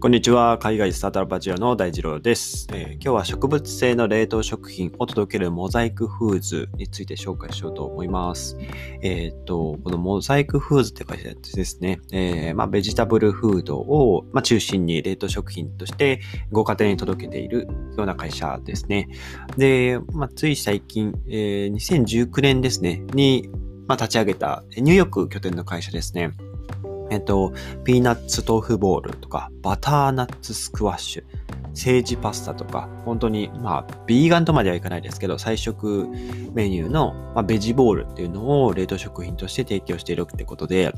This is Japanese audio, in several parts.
こんにちは。海外スタートアップアジアの大二郎です、えー、今日は植物性の冷凍食品を届けるモザイクフーズについて紹介しようと思います。えっ、と、このモザイクフーズって会社ですね、えー、まあ、ベジタブルフードを、まあ、中心に冷凍食品としてご家庭に届けているような会社ですね。で、まあ、つい最近、えー、2019年ですね、に、ま、立ち上げたニューヨーク拠点の会社ですね。えっと、ピーナッツ豆腐ボールとか、バターナッツスクワッシュ、セージパスタとか、本当に、まあ、ビーガンとまではいかないですけど、菜食メニューの、まあ、ベジボールっていうのを冷凍食品として提供しているってことで、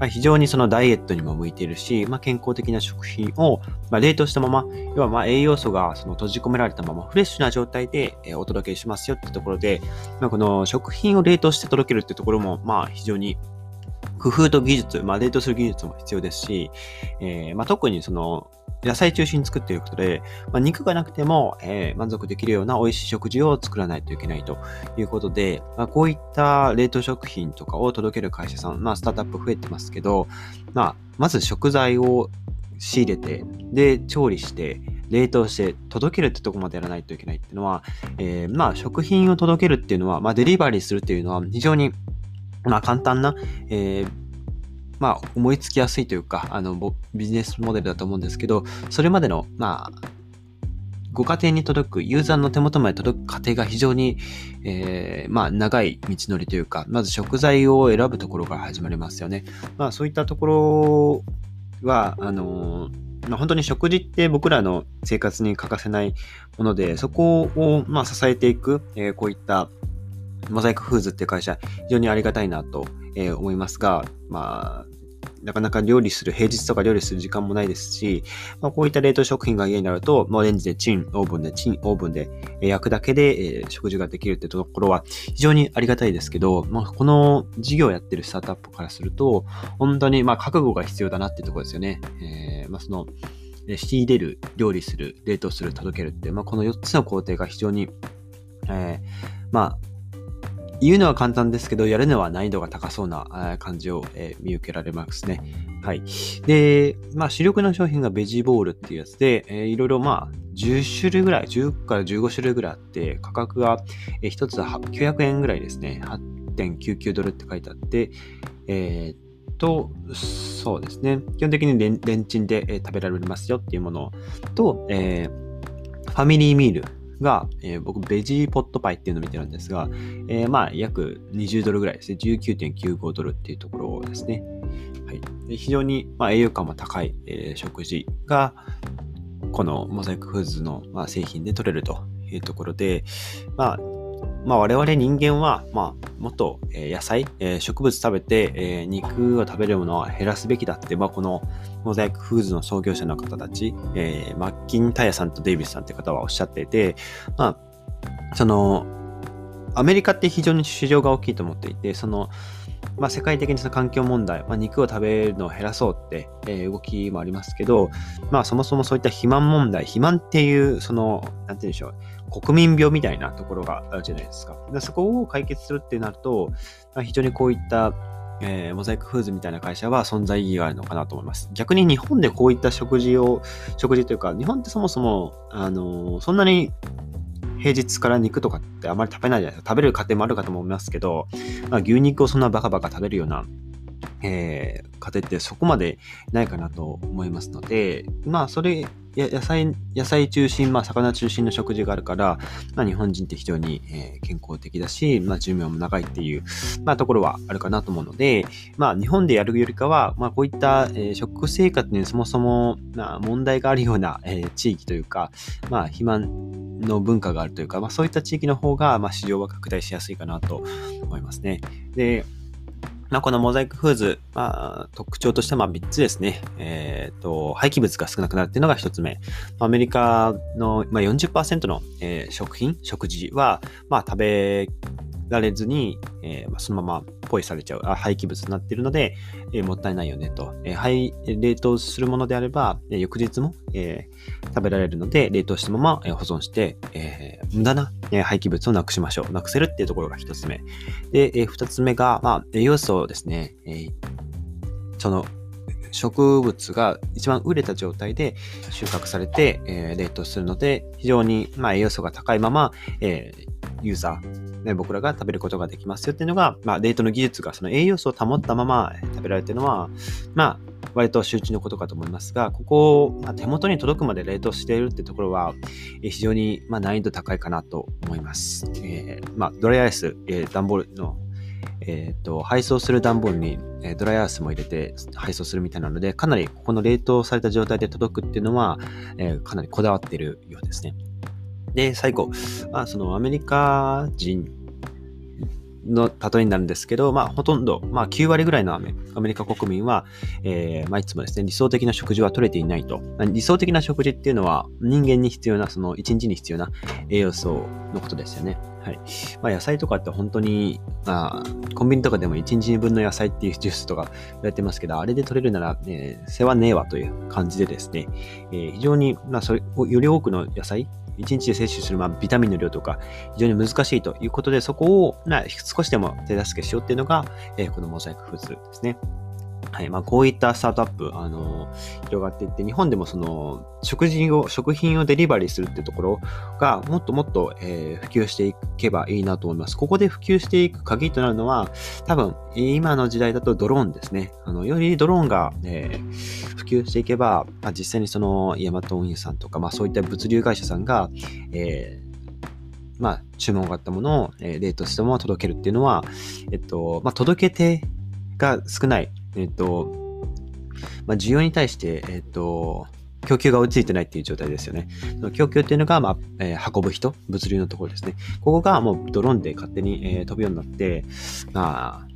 まあ、非常にそのダイエットにも向いているし、まあ、健康的な食品を、まあ、冷凍したまま、要はまあ栄養素がその閉じ込められたままフレッシュな状態でお届けしますよってところで、まあ、この食品を冷凍して届けるってところも、まあ、非常に工夫と技術、まあ、冷凍する技術も必要ですし、えーまあ、特にその野菜中心に作っていることで、まあ、肉がなくても、えー、満足できるような美味しい食事を作らないといけないということで、まあ、こういった冷凍食品とかを届ける会社さん、まあ、スタートアップ増えてますけど、まあ、まず食材を仕入れて、で、調理して、冷凍して届けるってとこまでやらないといけないっていうのは、えー、まあ食品を届けるっていうのは、まあデリバリーするっていうのは非常にまあ簡単な、えー、まあ思いつきやすいというか、あの、ビジネスモデルだと思うんですけど、それまでの、まあ、ご家庭に届く、ユーザーの手元まで届く過程が非常に、えー、まあ、長い道のりというか、まず食材を選ぶところから始まりますよね。まあ、そういったところは、あのまあ、本当に食事って僕らの生活に欠かせないもので、そこを、まあ、支えていく、えー、こういったモザイクフーズっていう会社、非常にありがたいなと、え思いますが、まあ、なかなか料理する、平日とか料理する時間もないですし、まあ、こういった冷凍食品が家になると、もうレンジでチン、オーブンでチン、オーブンで焼くだけで、え食事ができるってところは非常にありがたいですけど、まあ、この事業をやってるスタートアップからすると、本当にまあ覚悟が必要だなってところですよね。えー、まあ、その、仕入れる、料理する、冷凍する、届けるって、まあ、この4つの工程が非常に、えー、まあ、言うのは簡単ですけど、やるのは難易度が高そうな感じを、見受けられますね。はい。で、まあ、主力の商品がベジボールっていうやつで、いろいろまあ、10種類ぐらい、10から15種類ぐらいあって、価格が、え、1つ900円ぐらいですね。8.99ドルって書いてあって、えー、と、そうですね。基本的にレンチンで、え、食べられますよっていうものと、えー、ファミリーミールが、えー、僕、ベジーポットパイっていうのを見てるんですが、えー、まあ、約20ドルぐらいですね。19.95ドルっていうところですね。はい。で非常に、まあ、栄養価も高い、えー、食事が、このモザイクフーズの、まあ、製品で取れるというところで、まあ、まあ、我々人間は、まあ、もっと、え野菜、え植物食べて、え肉を食べるものは減らすべきだって、まあ、このモザイクフーズの創業者の方たち、えー、マッキンタイヤさんとデイビスさんって方はおっしゃっていて、まあ、その、アメリカって非常に市場が大きいと思っていて、その、まあ、世界的にその環境問題、まあ、肉を食べるのを減らそうって、えー、動きもありますけど、まあ、そもそもそういった肥満問題、肥満っていう、その、なんて言うんでしょう、国民病みたいなところがあるじゃないですか。でそこを解決するってなると、まあ、非常にこういった、えー、モザイクフーズみたいな会社は存在意義があるのかなと思います。逆に日本でこういった食事を、食事というか、日本ってそもそも、あのー、そんなに平日から肉とかってあまり食べないじゃないですか。食べる家庭もあるかと思いますけど、まあ、牛肉をそんなバカバカ食べるような、えー、家庭ってそこまでないかなと思いますので、まあ、それ野菜、野菜中心、まあ、魚中心の食事があるから、まあ、日本人って非常に、えー、健康的だし、まあ、寿命も長いっていう、まあ、ところはあるかなと思うので、まあ、日本でやるよりかは、まあ、こういった、えー、食生活にそもそも、まあ、問題があるような、えー、地域というか、まあ、肥満の文化があるというか、まあ、そういった地域の方が、まあ、市場は拡大しやすいかなと思いますね。で、まあ、このモザイクフーズ、まあ、特徴としては3つですね。えっ、ー、と、廃棄物が少なくなるっていうのが1つ目。アメリカの、まあ、40%の、えー、食品、食事は、まあ、食べられずに、えー、そのままポイされちゃう、廃棄物になっているので、えー、もったいないよねと。えー、冷凍するものであれば、え翌日も、え食べられるので、冷凍したまま、え保存して、え無駄な、え廃棄物をなくしましょう。なくせるっていうところが一つ目。で、え二つ目が、まあ、栄養素をですね。えその、植物が一番売れた状態で収穫されて、えー、冷凍するので、非常に、まあ、栄養素が高いまま、えー、ユーザー、ね、僕らが食べることができますよっていうのが、まあ、冷凍の技術がその栄養素を保ったまま食べられてるのは、まあ、割と周知のことかと思いますが、ここを、まあ、手元に届くまで冷凍しているってところは、え、非常に、まあ、難易度高いかなと思います。えー、まあ、ドライアイス、えー、段ボールのえ、ー、と、配送する段ボールに、えドライアイスも入れて配送するみたいなので、かなりここの冷凍された状態で届くっていうのは、えー、かなりこだわっているようですね。で、最後、まあ、そのアメリカ人の例えになるんですけど、まあ、ほとんど、まあ、9割ぐらいのアメリカ国民は、えー、まあ、いつもですね、理想的な食事は取れていないと。理想的な食事っていうのは、人間に必要な、その、1日に必要な栄養素のことですよね。はい。まあ、野菜とかって本当に、まあ、コンビニとかでも1日分の野菜っていうジュースとか言われてますけど、あれで取れるなら、ね、世話ねえわという感じでですね、えー、非常に、まあ、それ、より多くの野菜、1日で摂取する、まあ、ビタミンの量とか非常に難しいということで、そこを、まあ、少しでも手助けしようっていうのが、えー、このモザイクフーズですね。はい。まあ、こういったスタートアップ、あの、広がっていって、日本でもその、食事を、食品をデリバリーするっていうところが、もっともっと、えー、普及していけばいいなと思います。ここで普及していく鍵となるのは、多分、今の時代だとドローンですね。あの、よりドローンが、えー、普及していけば、まあ、実際にその、ヤマト運輸さんとか、まあ、そういった物流会社さんが、えーまあ、注文があったものを、えー、冷凍したも届けるっていうのは、えっと、まあ、届け手が少ないえっ、と、まあ、需要に対して、えっ、と、供給が追いついてないっていう状態ですよね。その供給っていうのが、まあ、えー、運ぶ人、物流のところですね。ここがもうドローンで勝手に、えー、飛ぶようになって、まあ、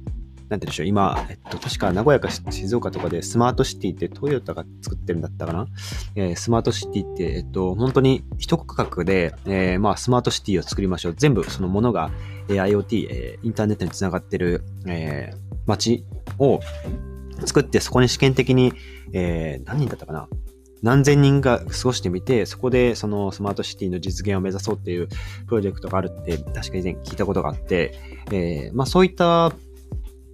なんて言うんでしょう、今、えっと、確か名古屋か静岡とかでスマートシティってトヨタが作ってるんだったかな、えー、スマートシティって、えっと、本当に一区画で、えー、まあ、スマートシティを作りましょう。全部そのものが、えー、IoT、えー、インターネットにつながってる、えー、街を作ってそこに試験的に、えー、何人だったかな？何千人が過ごしてみて、そこでそのスマートシティの実現を目指そうっていうプロジェクトがあるって、確か以前聞いたことがあって、えー、まあそういった、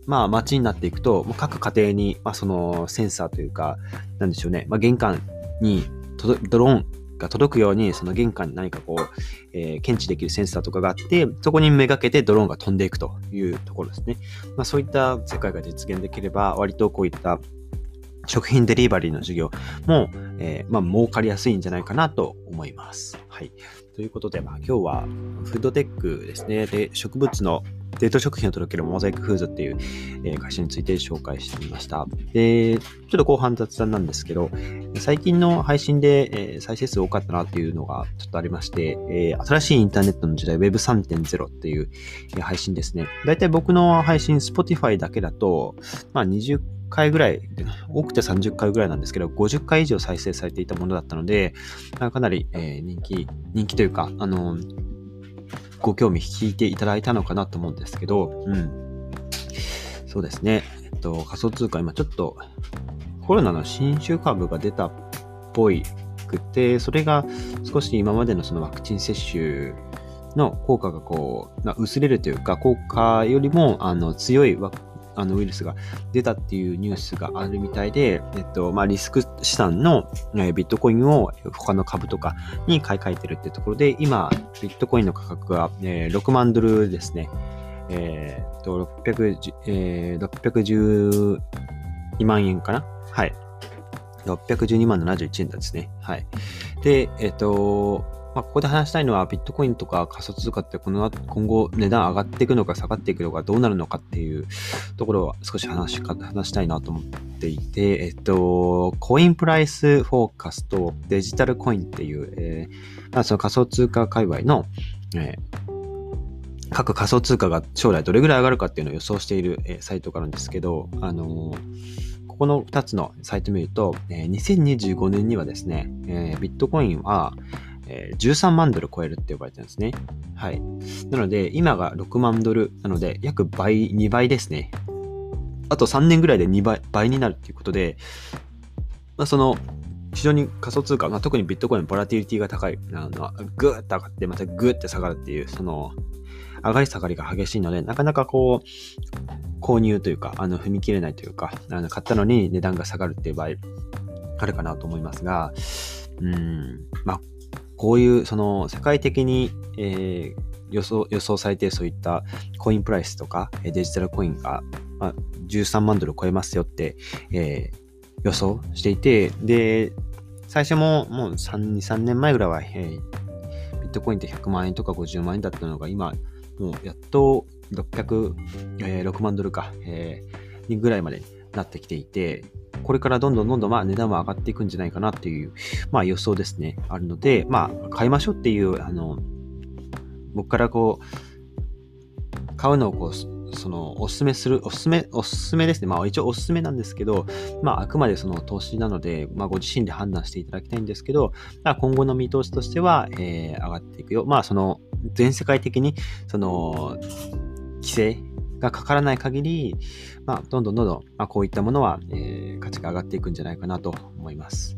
まあ街になっていくと、各家庭に、まあそのセンサーというか、なんでしょうね、まあ玄関にドローンが届くように、その玄関に何かこう、えー、検知できるセンサーとかがあって、そこにめがけてドローンが飛んでいくというところですね。まあ、そういった世界が実現できれば、割とこういった食品デリバリーの事業も、えー、まあ、儲かりやすいんじゃないかなと思います。はい。ということで、まあ、今日はフードテックですね。で、植物の冷凍食品を届けるモザイクフーズっていう、え、会社について紹介してみました。で、ちょっと後半雑談なんですけど、最近の配信で、え、再生数多かったなっていうのがちょっとありまして、え、新しいインターネットの時代 Web3.0 っていう、え、配信ですね。だいたい僕の配信 Spotify だけだと、まあ20回ぐらい、多くて30回ぐらいなんですけど、50回以上再生されていたものだったので、かなり、えー、人気、人気というか、あのご興味引いていただいたのかなと思うんですけど、うん。そうですね。えっと、仮想通貨、今ちょっとコロナの新種株が出たっぽいくて、それが少し今までのそのワクチン接種の効果がこう、薄れるというか、効果よりもあの強いワクあのウイルスが出たっていうニュースがあるみたいで、えっと、まあ、リスク資産の、ビットコインを他の株とかに買い替えてるってところで、今、ビットコインの価格が、えー、6万ドルですね。えー、っと、610、えー、612万円かな？はい。612万71円ですね。はい。で、えっと、まあ、ここで話したいのは、ビットコインとか仮想通貨ってこの今後値段上がっていくのか下がっていくのかどうなるのかっていうところは少し話し話したいなと思っていて、えっと、コインプライスフォーカスとデジタルコインっていう、えー、まあ、その仮想通貨界隈の、えー、各仮想通貨が将来どれぐらい上がるかっていうのを予想している、サイトがあるんですけど、あのここの2つのサイトを見ると、え、2025年にはですね、ビットコインは、え、13万ドル超えるって呼ばれてるんですね。はい。なので、今が6万ドルなので、約倍、2倍ですね。あと3年ぐらいで2倍、倍になるっていうことで、まあ、その、非常に仮想通貨、まあ、特にビットコインのボラティリティが高い、あのぐーっと上がって、またぐーって下がるっていう、その、上がり下がりが激しいので、なかなかこう、購入というか、あの、踏み切れないというか、あの、買ったのに値段が下がるっていう場合、あるかなと思いますが、うん、まあ、こういう、その、世界的に、えー、予想、予想されてそういったコインプライスとか、デジタルコインが、まあ、13万ドル超えますよって、えー、予想していて、で、最初ももう3、2、3年前ぐらいは、えー、ビットコインって100万円とか50万円だったのが、今、もうやっと600、えー、6万ドルか、えー、ぐらいまでなってきていて、これからどんどんどんどんまあ値段も上がっていくんじゃないかなっていう、まあ予想ですね、あるので、まあ買いましょうっていう、あの、僕からこう、買うのをこう、その、おすすめする、おすすめ、おすすめですね。まあ一応おすすめなんですけど、まああくまでその投資なので、まあご自身で判断していただきたいんですけど、まあ今後の見通しとしては、えー、上がっていくよ。まあその、全世界的に、その、規制がかからない限り、まあどんどんどんどん、まあこういったものは、えー、価値が上がっていくんじゃないかなと思います。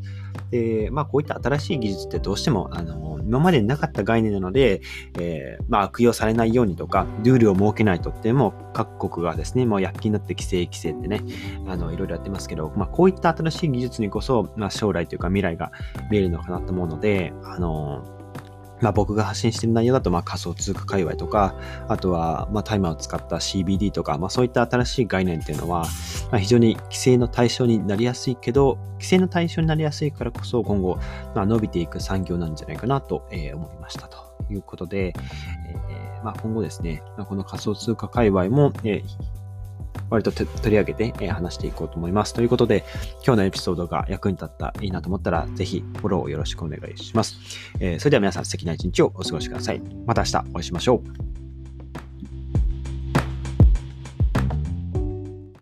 で、まあ、こういった新しい技術ってどうしても、あの、今までなかった概念なので、えー、まあ、悪用されないようにとか、ルールを設けないとっても、各国がですね、もう躍起になって規制、規制ってね、あの、いろいろやってますけど、まあ、こういった新しい技術にこそ、まあ、将来というか未来が見えるのかなと思うので、あの、まあ、僕が発信している内容だと、まあ、仮想通貨界隈とか、あとは、まあ、タイマーを使った CBD とか、まあ、そういった新しい概念っていうのは、まあ、非常に規制の対象になりやすいけど、規制の対象になりやすいからこそ、今後、まあ、伸びていく産業なんじゃないかなと、えー、思いましたと。いうことで、えーまあ、今後ですね、まあ、この仮想通貨界隈も、えー割と取り上げて、え話していこうと思います。ということで、今日のエピソードが役に立った、いいなと思ったら、ぜひフォローをよろしくお願いします。え、それでは皆さん素敵な一日をお過ごしください。また明日お会いしましょう。